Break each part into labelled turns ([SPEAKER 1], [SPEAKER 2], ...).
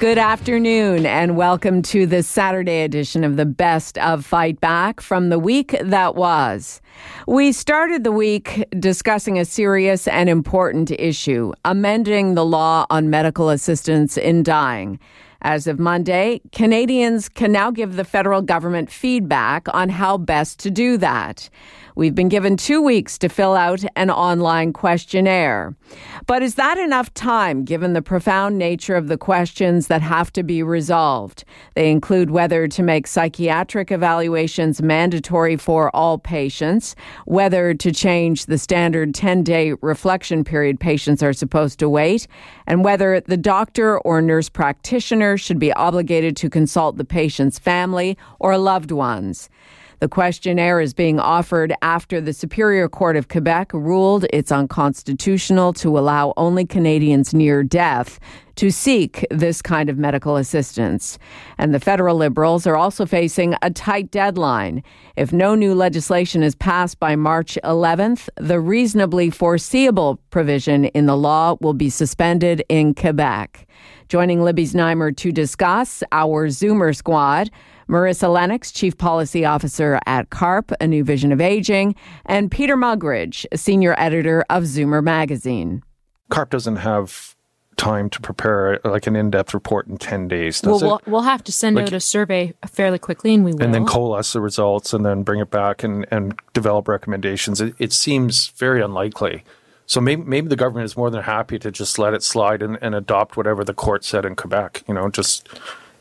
[SPEAKER 1] Good afternoon, and welcome to the Saturday edition of the Best of Fight Back from the week that was. We started the week discussing a serious and important issue amending the law on medical assistance in dying. As of Monday, Canadians can now give the federal government feedback on how best to do that. We've been given two weeks to fill out an online questionnaire. But is that enough time given the profound nature of the questions that have to be resolved? They include whether to make psychiatric evaluations mandatory for all patients, whether to change the standard 10 day reflection period patients are supposed to wait, and whether the doctor or nurse practitioner should be obligated to consult the patient's family or loved ones. The questionnaire is being offered after the Superior Court of Quebec ruled it's unconstitutional to allow only Canadians near death to seek this kind of medical assistance. And the federal Liberals are also facing a tight deadline. If no new legislation is passed by March 11th, the reasonably foreseeable provision in the law will be suspended in Quebec. Joining Libby's Znaimer to discuss our Zoomer squad. Marissa Lennox, Chief Policy Officer at CARP, A New Vision of Aging, and Peter Muggeridge, Senior Editor of Zoomer Magazine.
[SPEAKER 2] CARP doesn't have time to prepare like an in-depth report in 10 days does
[SPEAKER 3] well,
[SPEAKER 2] it?
[SPEAKER 3] we'll, we'll have to send like, out a survey fairly quickly and we will
[SPEAKER 2] and then coalesce the results and then bring it back and, and develop recommendations it, it seems very unlikely so maybe, maybe the government is more than happy to just let it slide and, and adopt whatever the court said in quebec you know just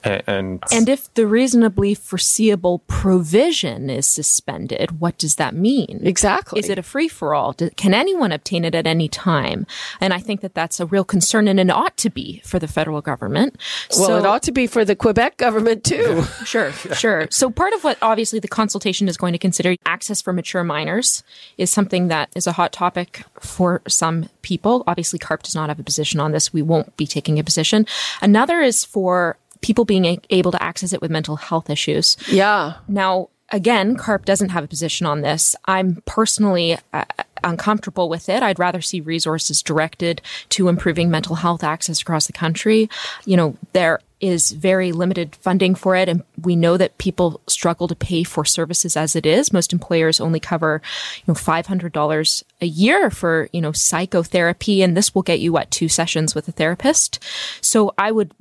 [SPEAKER 2] and,
[SPEAKER 3] and if the reasonably foreseeable provision is suspended, what does that mean?
[SPEAKER 1] Exactly.
[SPEAKER 3] Is it a free for all? Can anyone obtain it at any time? And I think that that's a real concern and it ought to be for the federal government.
[SPEAKER 4] Well, so, it ought to be for the Quebec government too.
[SPEAKER 3] sure, sure. So part of what obviously the consultation is going to consider access for mature minors is something that is a hot topic for some people. Obviously, CARP does not have a position on this. We won't be taking a position. Another is for people being able to access it with mental health issues.
[SPEAKER 4] Yeah.
[SPEAKER 3] Now, again, CARP doesn't have a position on this. I'm personally uh, uncomfortable with it. I'd rather see resources directed to improving mental health access across the country. You know, there is very limited funding for it. And we know that people struggle to pay for services as it is. Most employers only cover, you know, $500 a year for, you know, psychotherapy. And this will get you what two sessions with a therapist. So I would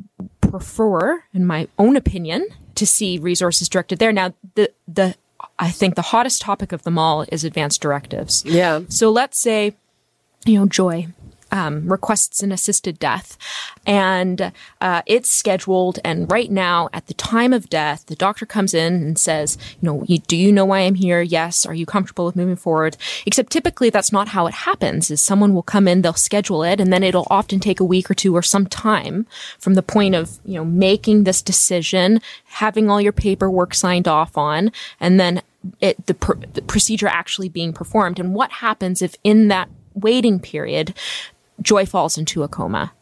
[SPEAKER 3] prefer, in my own opinion, to see resources directed there. Now, the, the, I think the hottest topic of them all is advanced directives.
[SPEAKER 4] Yeah.
[SPEAKER 3] So let's say, you know, Joy, um, requests an assisted death, and uh, it's scheduled. And right now, at the time of death, the doctor comes in and says, "You know, do you know why I'm here? Yes. Are you comfortable with moving forward?" Except typically, that's not how it happens. Is someone will come in, they'll schedule it, and then it'll often take a week or two or some time from the point of you know making this decision, having all your paperwork signed off on, and then it, the, pr- the procedure actually being performed. And what happens if in that waiting period Joy falls into a coma.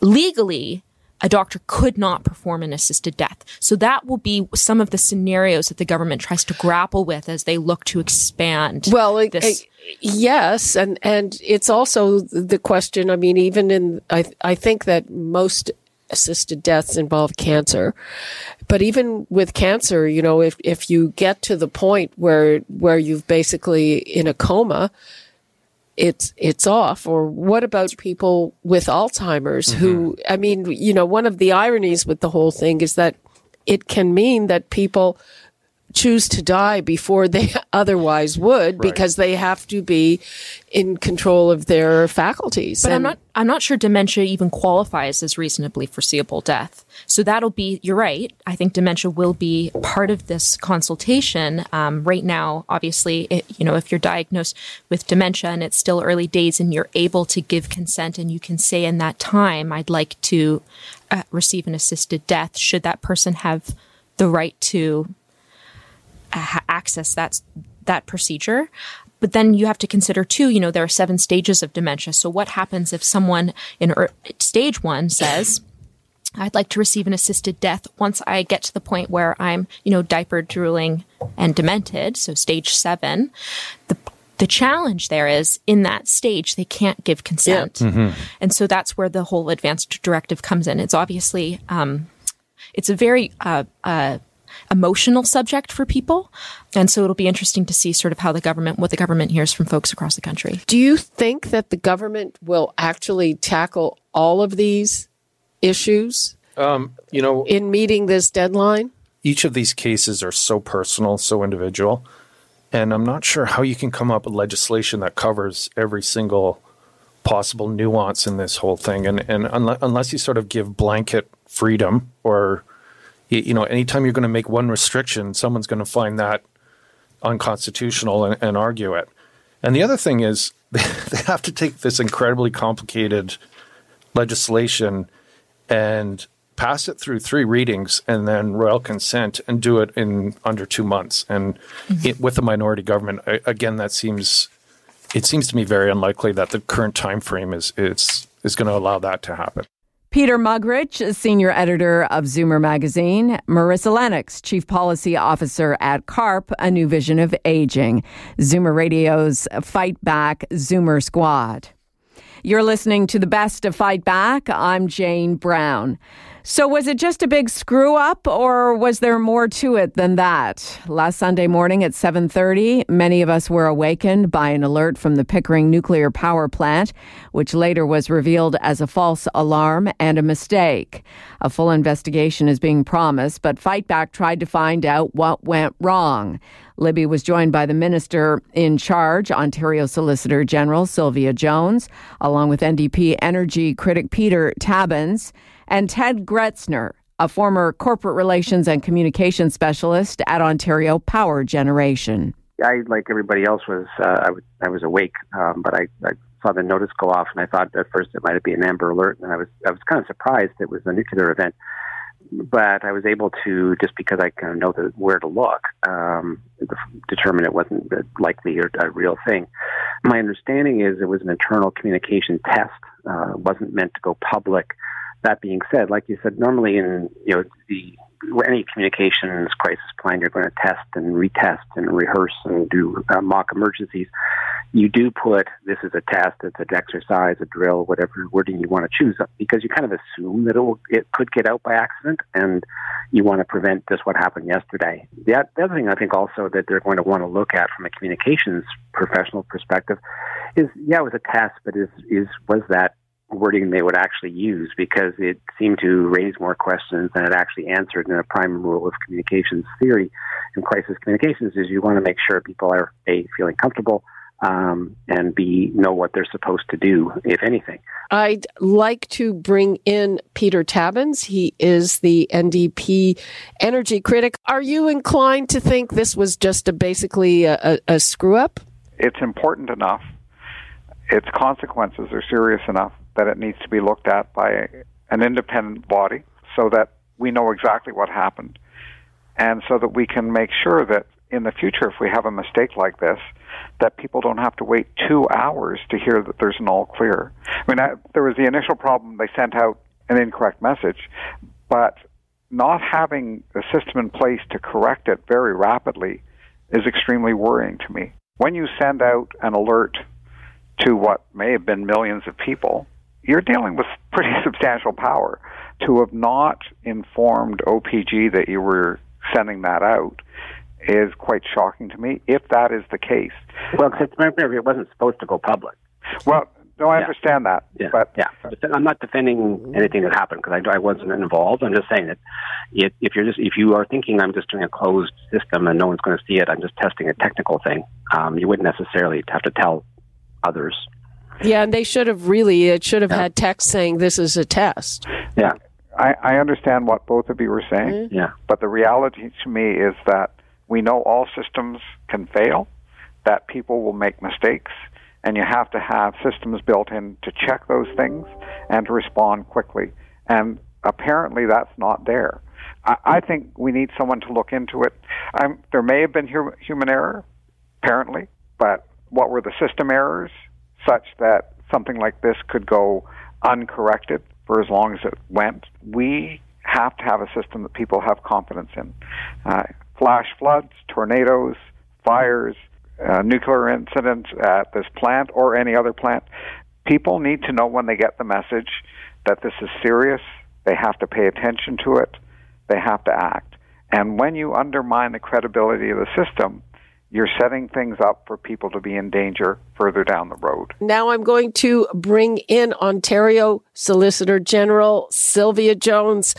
[SPEAKER 3] Legally, a doctor could not perform an assisted death. So that will be some of the scenarios that the government tries to grapple with as they look to expand.
[SPEAKER 4] Well, it, it, uh, yes, and and it's also the question. I mean, even in I I think that most assisted deaths involve cancer, but even with cancer, you know, if if you get to the point where where you've basically in a coma it's it's off or what about people with alzheimer's mm-hmm. who i mean you know one of the ironies with the whole thing is that it can mean that people choose to die before they otherwise would right. because they have to be in control of their faculties.
[SPEAKER 3] But and I'm not I'm not sure dementia even qualifies as reasonably foreseeable death. So that'll be you're right. I think dementia will be part of this consultation. Um, right now, obviously, it, you know, if you're diagnosed with dementia and it's still early days and you're able to give consent and you can say in that time, I'd like to uh, receive an assisted death. Should that person have the right to access that that procedure. But then you have to consider too, you know, there are seven stages of dementia. So what happens if someone in stage one says, I'd like to receive an assisted death once I get to the point where I'm, you know, diapered, drooling, and demented. So stage seven. The the challenge there is in that stage they can't give consent, yeah. mm-hmm. and so that's where the whole advanced directive comes in. It's obviously um, it's a very uh, uh, emotional subject for people. And so it'll be interesting to see sort of how the government, what the government hears from folks across the country.
[SPEAKER 4] Do you think that the government will actually tackle all of these issues?
[SPEAKER 2] Um, you know,
[SPEAKER 4] in meeting this deadline?
[SPEAKER 2] Each of these cases are so personal, so individual. And I'm not sure how you can come up with legislation that covers every single possible nuance in this whole thing. And, and unless, unless you sort of give blanket freedom or, you know, anytime you're going to make one restriction, someone's going to find that unconstitutional and, and argue it. And the other thing is, they have to take this incredibly complicated legislation and pass it through three readings and then royal consent and do it in under two months. And mm-hmm. it, with a minority government, again, that seems it seems to me very unlikely that the current time frame is is is going to allow that to happen.
[SPEAKER 1] Peter Muggeridge, senior editor of Zoomer magazine, Marissa Lennox, chief policy officer at CARP, A New Vision of Aging, Zoomer Radio's Fight Back Zoomer Squad. You're listening to the best of Fight Back. I'm Jane Brown. So was it just a big screw up or was there more to it than that? Last Sunday morning at 7:30, many of us were awakened by an alert from the Pickering nuclear power plant, which later was revealed as a false alarm and a mistake. A full investigation is being promised, but Fight Back tried to find out what went wrong. Libby was joined by the minister in charge, Ontario Solicitor General Sylvia Jones, along with NDP energy critic Peter Tabuns and Ted Gretzner, a former corporate relations and communications specialist at Ontario Power Generation.
[SPEAKER 5] I, like everybody else, was uh, I, was, was awake, um, but I, I saw the notice go off, and I thought at first it might be an Amber Alert, and I was I was kind of surprised it was a nuclear event. But I was able to just because I kind of know the, where to look, um, determine it wasn't likely or a real thing. My understanding is it was an internal communication test, uh, wasn't meant to go public that being said, like you said, normally in you know the any communications crisis plan, you're going to test and retest and rehearse and do uh, mock emergencies. You do put this is a test, it's an exercise, a drill, whatever wording you want to choose, because you kind of assume that it will it could get out by accident, and you want to prevent just what happened yesterday. The, the other thing I think also that they're going to want to look at from a communications professional perspective is yeah, it was a test, but is is was that wording they would actually use because it seemed to raise more questions than it actually answered. And a prime rule of communications theory and crisis communications is you want to make sure people are a feeling comfortable um, and b know what they're supposed to do, if anything.
[SPEAKER 4] I'd like to bring in Peter Tabuns. He is the NDP energy critic. Are you inclined to think this was just a basically a, a, a screw up?
[SPEAKER 6] It's important enough. Its consequences are serious enough that it needs to be looked at by an independent body so that we know exactly what happened and so that we can make sure that in the future, if we have a mistake like this, that people don't have to wait two hours to hear that there's an all clear. I mean, I, there was the initial problem, they sent out an incorrect message, but not having a system in place to correct it very rapidly is extremely worrying to me. When you send out an alert to what may have been millions of people, you're dealing with pretty substantial power. To have not informed OPG that you were sending that out is quite shocking to me, if that is the case.
[SPEAKER 5] Well, because remember, it wasn't supposed to go public.
[SPEAKER 6] Well, no, I yeah. understand that.
[SPEAKER 5] Yeah.
[SPEAKER 6] But
[SPEAKER 5] yeah, I'm not defending anything that happened because I, I wasn't involved. I'm just saying that if, if you're just if you are thinking I'm just doing a closed system and no one's going to see it, I'm just testing a technical thing. Um, you wouldn't necessarily have to tell others
[SPEAKER 4] yeah, and they should have really, it should have yeah. had text saying this is a test.
[SPEAKER 5] Yeah.
[SPEAKER 6] I, I understand what both of you were saying.
[SPEAKER 5] Mm-hmm. Yeah.
[SPEAKER 6] But the reality to me is that we know all systems can fail, that people will make mistakes, and you have to have systems built in to check those things and to respond quickly. And apparently that's not there. I, I think we need someone to look into it. Um, there may have been hu- human error, apparently, but what were the system errors such that something like this could go uncorrected for as long as it went? We have to have a system that people have confidence in. Uh, flash floods, tornadoes, fires, uh, nuclear incidents at this plant or any other plant. People need to know when they get the message that this is serious. They have to pay attention to it. They have to act. And when you undermine the credibility of the system, you're setting things up for people to be in danger further down the road.
[SPEAKER 4] Now I'm going to bring in Ontario Solicitor General Sylvia Jones.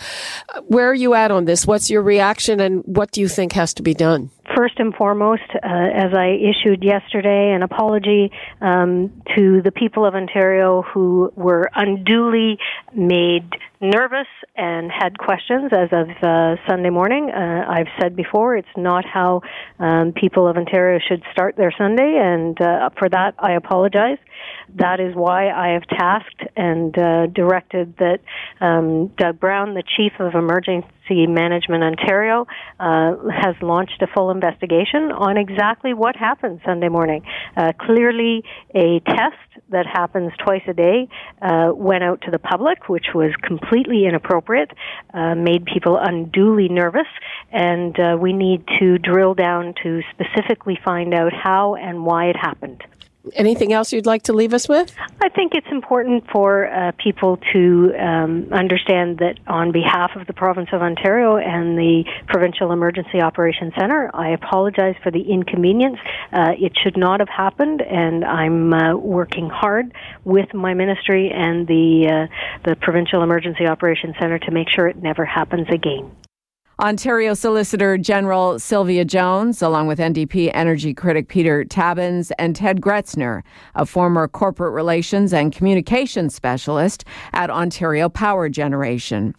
[SPEAKER 4] Where are you at on this? What's your reaction and what do you think has to be done?
[SPEAKER 7] First and foremost, uh, as I issued yesterday an apology um, to the people of Ontario who were unduly made nervous and had questions as of uh, Sunday morning. Uh, I've said before, it's not how um, people of Ontario should start their Sunday, and uh, for that I apologize. That is why I have tasked and uh, directed that um, Doug Brown, the Chief of Emergency Management Ontario, uh, has launched a full investigation on exactly what happened Sunday morning. Uh, clearly, a test that happens twice a day went out to the public, which was completely inappropriate, uh, made people unduly nervous, and uh, we need to drill down to specifically find out how and why it happened.
[SPEAKER 4] Anything else you'd like to leave us with?
[SPEAKER 7] I think it's important for uh, people to um, understand that on behalf of the province of Ontario and the Provincial Emergency Operations Center, I apologize for the inconvenience. Uh, it should not have happened, and I'm uh, working hard with my ministry and the uh, the Provincial Emergency Operations Center to make sure it never happens again.
[SPEAKER 1] Ontario Solicitor General Sylvia Jones, along with NDP energy critic Peter Tabuns and Ted Gretzner, a former corporate relations and communications specialist at Ontario Power Generation.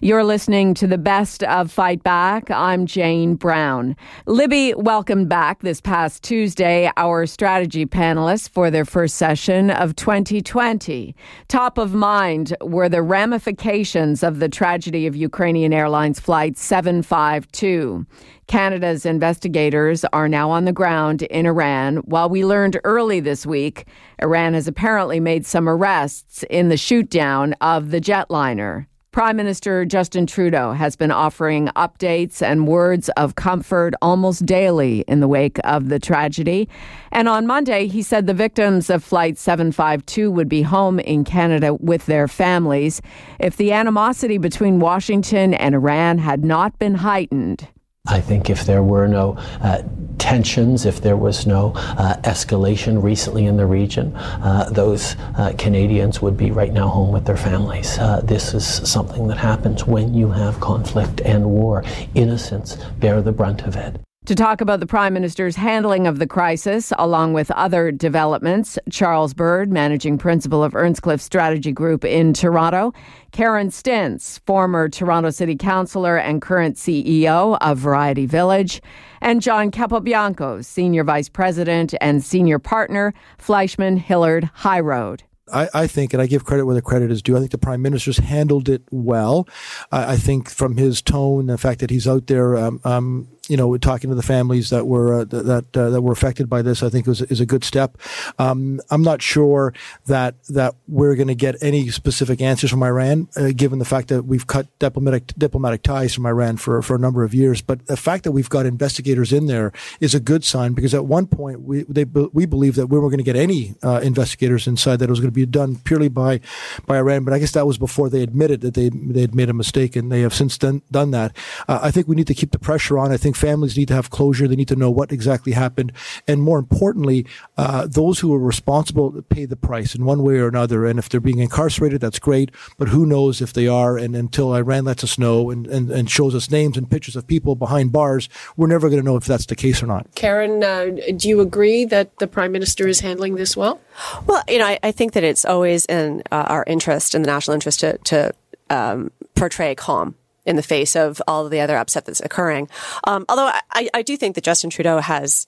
[SPEAKER 1] You're listening to the best of Fight Back. I'm Jane Brown. Libby welcomed back this past Tuesday our strategy panelists for their first session of 2020. Top of mind were the ramifications of the tragedy of Ukrainian Airlines Flight 752. Canada's investigators are now on the ground in Iran. While we learned early this week, Iran has apparently made some arrests in the shootdown of the jetliner. Prime Minister Justin Trudeau has been offering updates and words of comfort almost daily in the wake of the tragedy. And on Monday, he said the victims of Flight 752 would be home in Canada with their families if the animosity between Washington and Iran had not been heightened.
[SPEAKER 8] I think if there were no uh, tensions, if there was no uh, escalation recently in the region, uh, those uh, Canadians would be right now home with their families. Uh, this is something that happens when you have conflict and war. Innocents bear the brunt of it.
[SPEAKER 1] To talk about the Prime Minister's handling of the crisis, along with other developments, Charles Bird, Managing Principal of Earnscliffe Strategy Group in Toronto, Karen Stintz, former Toronto City Councillor and current CEO of Variety Village, and John Capobianco, Senior Vice President and Senior Partner, Fleishman Hillard High Road.
[SPEAKER 9] I, I, think, and I give credit where the credit is due. I think the prime minister's handled it well. I, I think from his tone, the fact that he's out there um, um, you know, talking to the families that were uh, that uh, that were affected by this, I think was is a good step. Um, I'm not sure that that we're going to get any specific answers from Iran, uh, given the fact that we've cut diplomatic diplomatic ties from Iran for for a number of years. But the fact that we've got investigators in there is a good sign because at one point we they we believed that we were going to get any uh, investigators inside that it was going to be done purely by by Iran. But I guess that was before they admitted that they they had made a mistake, and they have since done done that. Uh, I think we need to keep the pressure on. I think families need to have closure. They need to know what exactly happened. And more importantly, uh, those who are responsible pay the price in one way or another. And if they're being incarcerated, that's great. But who knows if they are? And until Iran lets us know and, and, and shows us names and pictures of people behind bars, we're never going to know if that's the case or not.
[SPEAKER 4] Karen, uh, do you agree that the Prime Minister is handling this well?
[SPEAKER 10] Well, you know, I, I think that it's always in uh, our interest, in the national interest, to, to um, portray calm in the face of all of the other upset that's occurring. Um, although I, I do think that Justin Trudeau has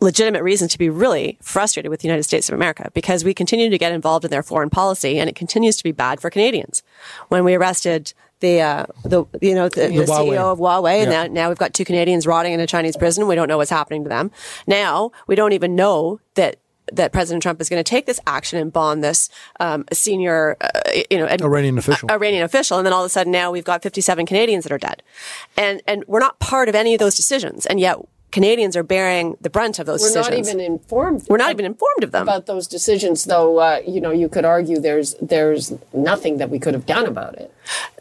[SPEAKER 10] legitimate reason to be really frustrated with the United States of America because we continue to get involved in their foreign policy and it continues to be bad for Canadians. When we arrested the uh, the you know the, the, the CEO of Huawei, and now we've got two Canadians rotting in a Chinese prison. We don't know what's happening to them. Now we don't even know that that President Trump is going to take this action and bond this um, senior, uh, you know,
[SPEAKER 9] Iranian official,
[SPEAKER 10] Iranian official, and then all of a sudden now we've got 57 Canadians that are dead, and and we're not part of any of those decisions, and yet Canadians are bearing the brunt of those decisions.
[SPEAKER 4] We're not even informed.
[SPEAKER 10] We're not even informed of them
[SPEAKER 4] about those decisions, though. Uh, you know, you could argue there's there's nothing that we could have done about it.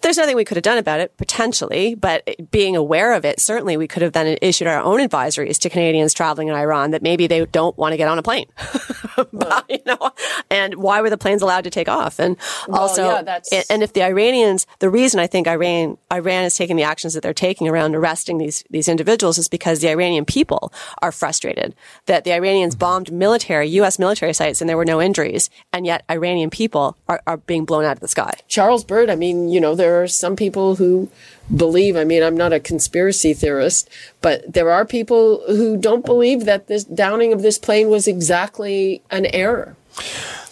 [SPEAKER 10] There's nothing we could have done about it potentially, but being aware of it, certainly we could have then issued our own advisories to Canadians traveling in Iran that maybe they don't want to get on a plane. but, you know, and why were the planes allowed to take off? And
[SPEAKER 4] Well,
[SPEAKER 10] also,
[SPEAKER 4] yeah,
[SPEAKER 10] and if the Iranians, the reason I think Iran Iran is taking the actions that they're taking around arresting these these individuals is because the Iranian people are frustrated that the Iranians mm-hmm. bombed military U.S. military sites and there were no injuries, and yet Iranian people are, are being blown out of the sky.
[SPEAKER 4] Charles Bird, I mean, you know, there are some people who believe, I mean, I'm not a conspiracy theorist, but there are people who don't believe that this downing of this plane was exactly an error.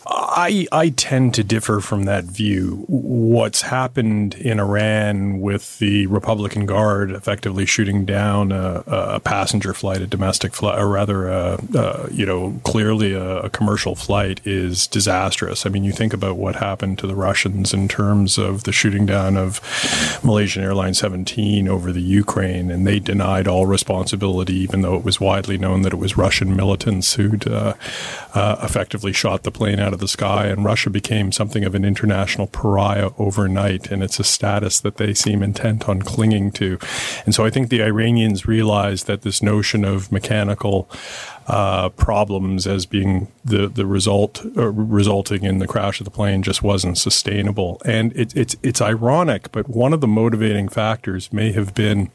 [SPEAKER 11] I, I tend to differ from that view. What's happened in Iran with the Republican Guard effectively shooting down a, a passenger flight, a domestic flight, or rather, a, a, you know, clearly a, commercial flight is disastrous. I mean, you think about what happened to the Russians in terms of the shooting down of Malaysian Airlines 17 over the Ukraine, and they denied all responsibility, even though it was widely known that it was Russian militants who'd uh, uh, effectively shot the plane out of the sky, and Russia became something of an international pariah overnight, and it's a status that they seem intent on clinging to. And so I think the Iranians realized that this notion of mechanical uh, problems as being the the result uh, resulting in the crash of the plane just wasn't sustainable. And it, it's it's ironic, but one of the motivating factors may have been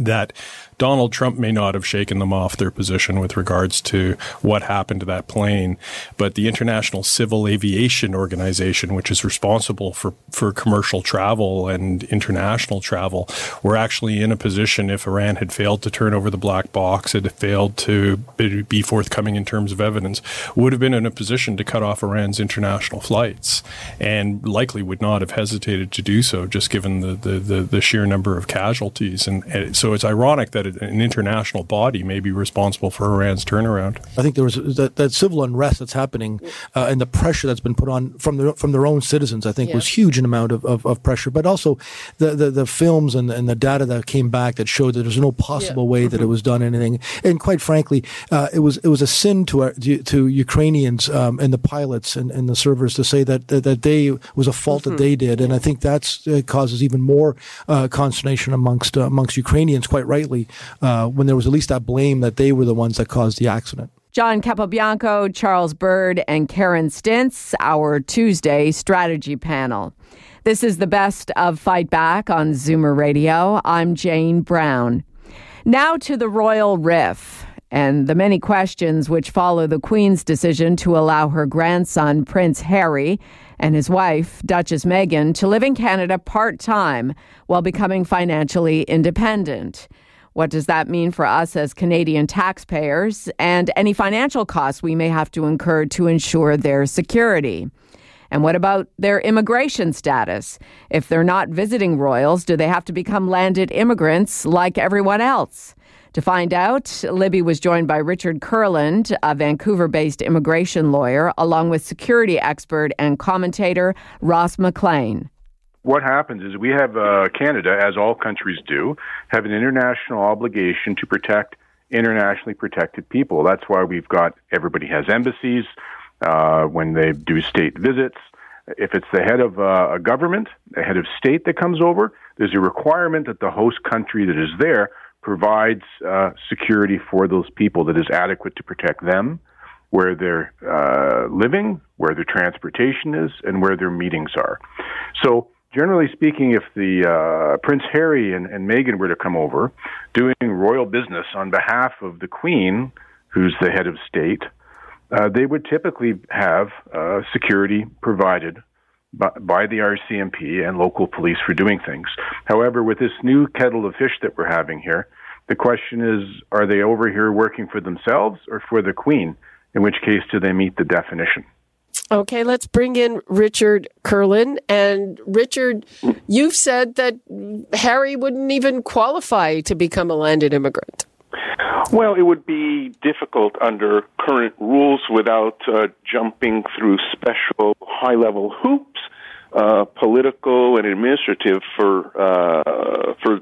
[SPEAKER 11] that Donald Trump may not have shaken them off their position with regards to what happened to that plane, but the International Civil Aviation Organization, which is responsible for, for commercial travel and international travel, were actually in a position if Iran had failed to turn over the black box, had failed to be forthcoming in terms of evidence, would have been in a position to cut off Iran's international flights and likely would not have hesitated to do so, just given the, the, the, the sheer number of casualties. And, and so it's ironic that it, an international body may be responsible for Iran's turnaround.
[SPEAKER 9] I think there was that, that civil unrest that's happening uh, and the pressure that's been put on from the, from their own citizens. I think
[SPEAKER 4] Yes.
[SPEAKER 9] was huge in amount of, of, of pressure, but also the, the, the films and, and the data that came back that showed that there's no possible way that it was done anything. And quite frankly, uh, it was it was a sin to our, to Ukrainians um, and the pilots and, and the servers to say that that, that they was a fault that they did. And I think that's uh, causes even more uh, consternation amongst uh, amongst Ukrainians, quite rightly, uh, when there was at least that blame that they were the ones that caused the accident.
[SPEAKER 1] John Capobianco, Charles Bird, and Karen Stintz, our Tuesday strategy panel. This is the best of Fight Back on Zoomer Radio. I'm Jane Brown. Now to the Royal Riff and the many questions which follow the Queen's decision to allow her grandson, Prince Harry, and his wife, Duchess Meghan, to live in Canada part time while becoming financially independent. What does that mean for us as Canadian taxpayers and any financial costs we may have to incur to ensure their security? And what about their immigration status? If they're not visiting royals, do they have to become landed immigrants like everyone else? To find out, Libby was joined by Richard Kurland, a Vancouver based immigration lawyer, along with security expert and commentator Ross McLean.
[SPEAKER 12] What happens is we have uh, Canada, as all countries do, have an international obligation to protect internationally protected people. That's why we've got everybody has embassies uh, when they do state visits. If it's the head of uh, a government, a head of state that comes over, there's a requirement that the host country that is there provides uh, security for those people that is adequate to protect them, where they're uh, living, where their transportation is, and where their meetings are. So, generally speaking, if the uh, Prince Harry and, and Meghan were to come over doing royal business on behalf of the Queen, who's the head of state, uh, they would typically have uh, security provided by, by the RCMP and local police for doing things. However, with this new kettle of fish that we're having here, the question is are they over here working for themselves or for the Queen? In which case, do they meet the definition?
[SPEAKER 4] Okay, let's bring in Richard Kurland. And Richard, you've said that Harry wouldn't even qualify to become a landed immigrant.
[SPEAKER 13] Well, it would be difficult under current rules without uh, jumping through special high level hoops, uh, political and administrative, for, uh, for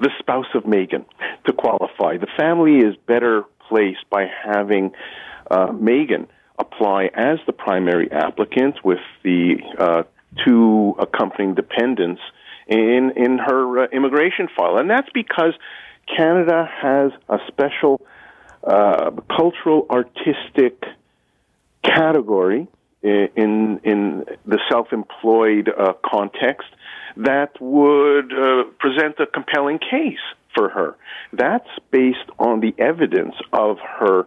[SPEAKER 13] the spouse of Meghan to qualify. The family is better placed by having uh, Meghan apply as the primary applicant with the uh, two accompanying dependents in in her uh, immigration file, and that's because Canada has a special uh, cultural artistic category in in the self-employed uh, context that would uh, present a compelling case for her. That's based on the evidence of her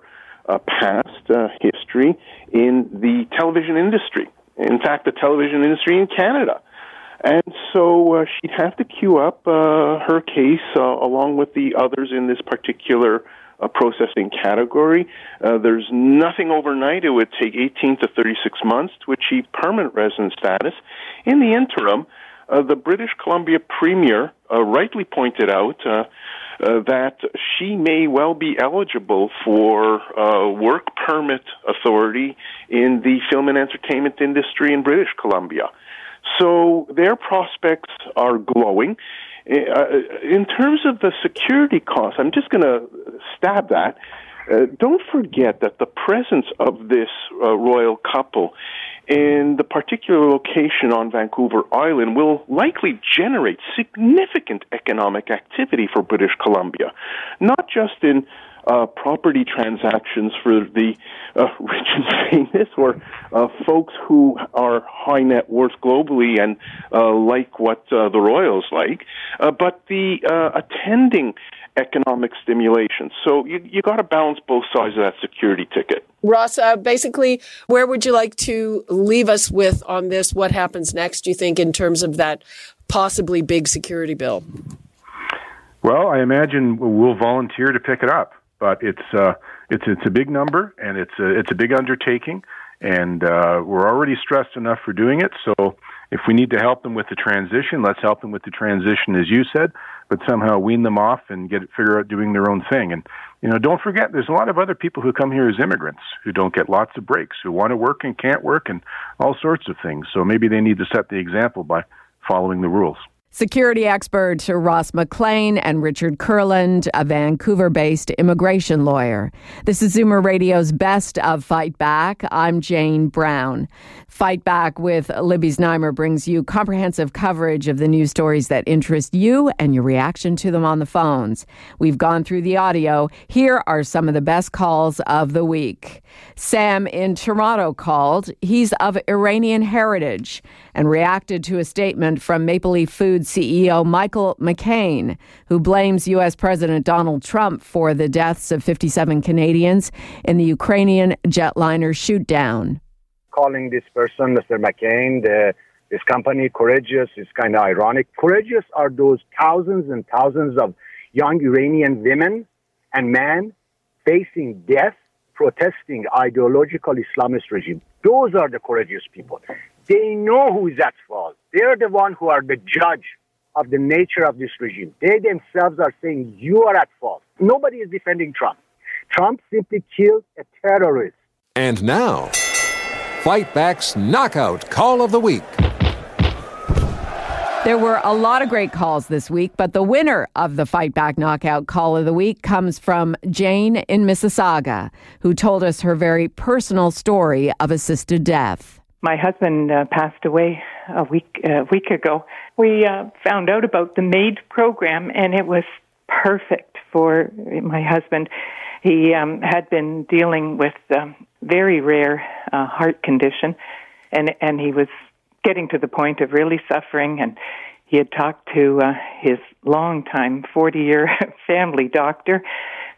[SPEAKER 13] past uh, history in the television industry. In fact, the television industry in Canada. And so uh, she'd have to queue up uh, her case uh, along with the others in this particular uh, processing category. Uh, there's nothing overnight. It would take 18 to 36 months to achieve permanent resident status. In the interim, uh, the British Columbia Premier uh, rightly pointed out uh, uh, that she may well be eligible for uh, work permit authority in the film and entertainment industry in British Columbia. So their prospects are glowing. Uh, in terms of the security costs, I'm just going to stab that. Uh, don't forget that the presence of this uh, royal couple in the particular location on Vancouver Island will likely generate significant economic activity for British Columbia, not just in uh, property transactions for the uh, rich and famous or uh, folks who are high net worth globally and uh, like what uh, the royals like, uh, but the attending economic stimulation. So you you got to balance both sides of that security ticket.
[SPEAKER 4] Ross, uh, basically, where would you like to leave us with on this? What happens next? Do you think in terms of that possibly big security bill?
[SPEAKER 12] Well, I imagine we'll volunteer to pick it up, but it's uh, it's it's a big number and it's a it's a big undertaking, and uh, we're already stressed enough for doing it. So if we need to help them with the transition, let's help them with the transition, as you said, but somehow wean them off and get figure out doing their own thing. And you know, don't forget, there's a lot of other people who come here as immigrants who don't get lots of breaks, who want to work and can't work, and all sorts of things. So maybe they need to set the example by following the rules.
[SPEAKER 1] Security expert Ross McLean and Richard Kurland, a Vancouver based immigration lawyer. This is Zoomer Radio's Best of Fight Back. I'm Jane Brown. Fight Back with Libby Znaimer brings you comprehensive coverage of the news stories that interest you and your reaction to them on the phones. We've gone through the audio. Here are some of the best calls of the week. Sam in Toronto called. He's of Iranian heritage and reacted to a statement from Maple Leaf Foods CEO Michael McCain, who blames U.S. President Donald Trump for the deaths of 57 Canadians in the Ukrainian jetliner shootdown.
[SPEAKER 14] Calling this person, Mr. McCain, the, this company courageous is kind of ironic. Courageous are those thousands and thousands of young Iranian women and men facing death protesting ideological Islamist regime. Those are the courageous people. They know who is at fault. They're the one who are the judge of the nature of this regime. They themselves are saying you are at fault. Nobody is defending Trump. Trump simply killed a terrorist.
[SPEAKER 15] And now, Fight Back's Knockout Call of the Week.
[SPEAKER 1] There were a lot of great calls this week, but the winner of the Fight Back Knockout Call of the Week comes from Jane in Mississauga, who told us her very personal story of assisted death.
[SPEAKER 16] My husband uh, passed away a week a week ago. We uh, found out about the MAID program, and it was perfect for my husband. He um, had been dealing with um, very rare uh, heart condition, and and he was getting to the point of really suffering and he had talked to uh, his longtime 40 year family doctor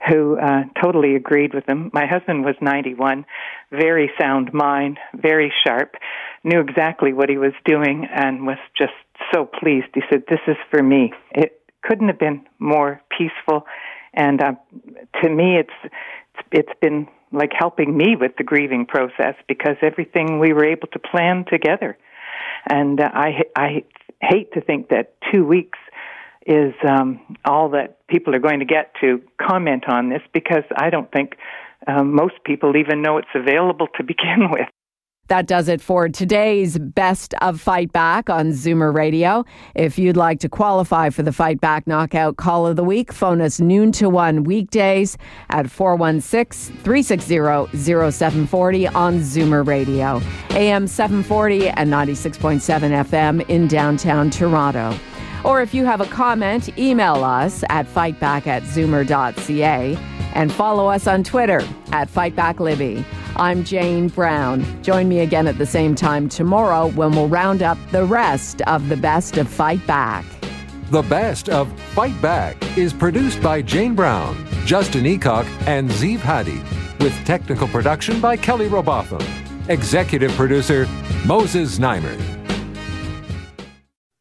[SPEAKER 16] who uh, totally agreed with him. My husband was 91, very sound mind, very sharp, knew exactly what he was doing, and was just so pleased. He said, This is for me. It couldn't have been more peaceful. And uh, to me, it's it's been like helping me with the grieving process because everything we were able to plan together. And uh, I I hate to think that two weeks is um, all that people are going to get to comment on this because I don't think um, most people even know it's available to begin with.
[SPEAKER 1] That does it for today's Best of Fight Back on Zoomer Radio. If you'd like to qualify for the Fight Back Knockout Call of the Week, phone us noon to 1 weekdays at 416 360 0740 on Zoomer Radio, AM 740 and 96.7 FM in downtown Toronto. Or if you have a comment, email us at fightback at zoomer.ca and follow us on Twitter at FightbackLibby. I'm Jane Brown. Join me again at the same time tomorrow when we'll round up the rest of the best of Fight Back.
[SPEAKER 15] The Best of Fight Back is produced by Jane Brown, Justin Eacock, and Zeev Hadi, with technical production by Kelly Robotham. Executive producer Moses Znaimer.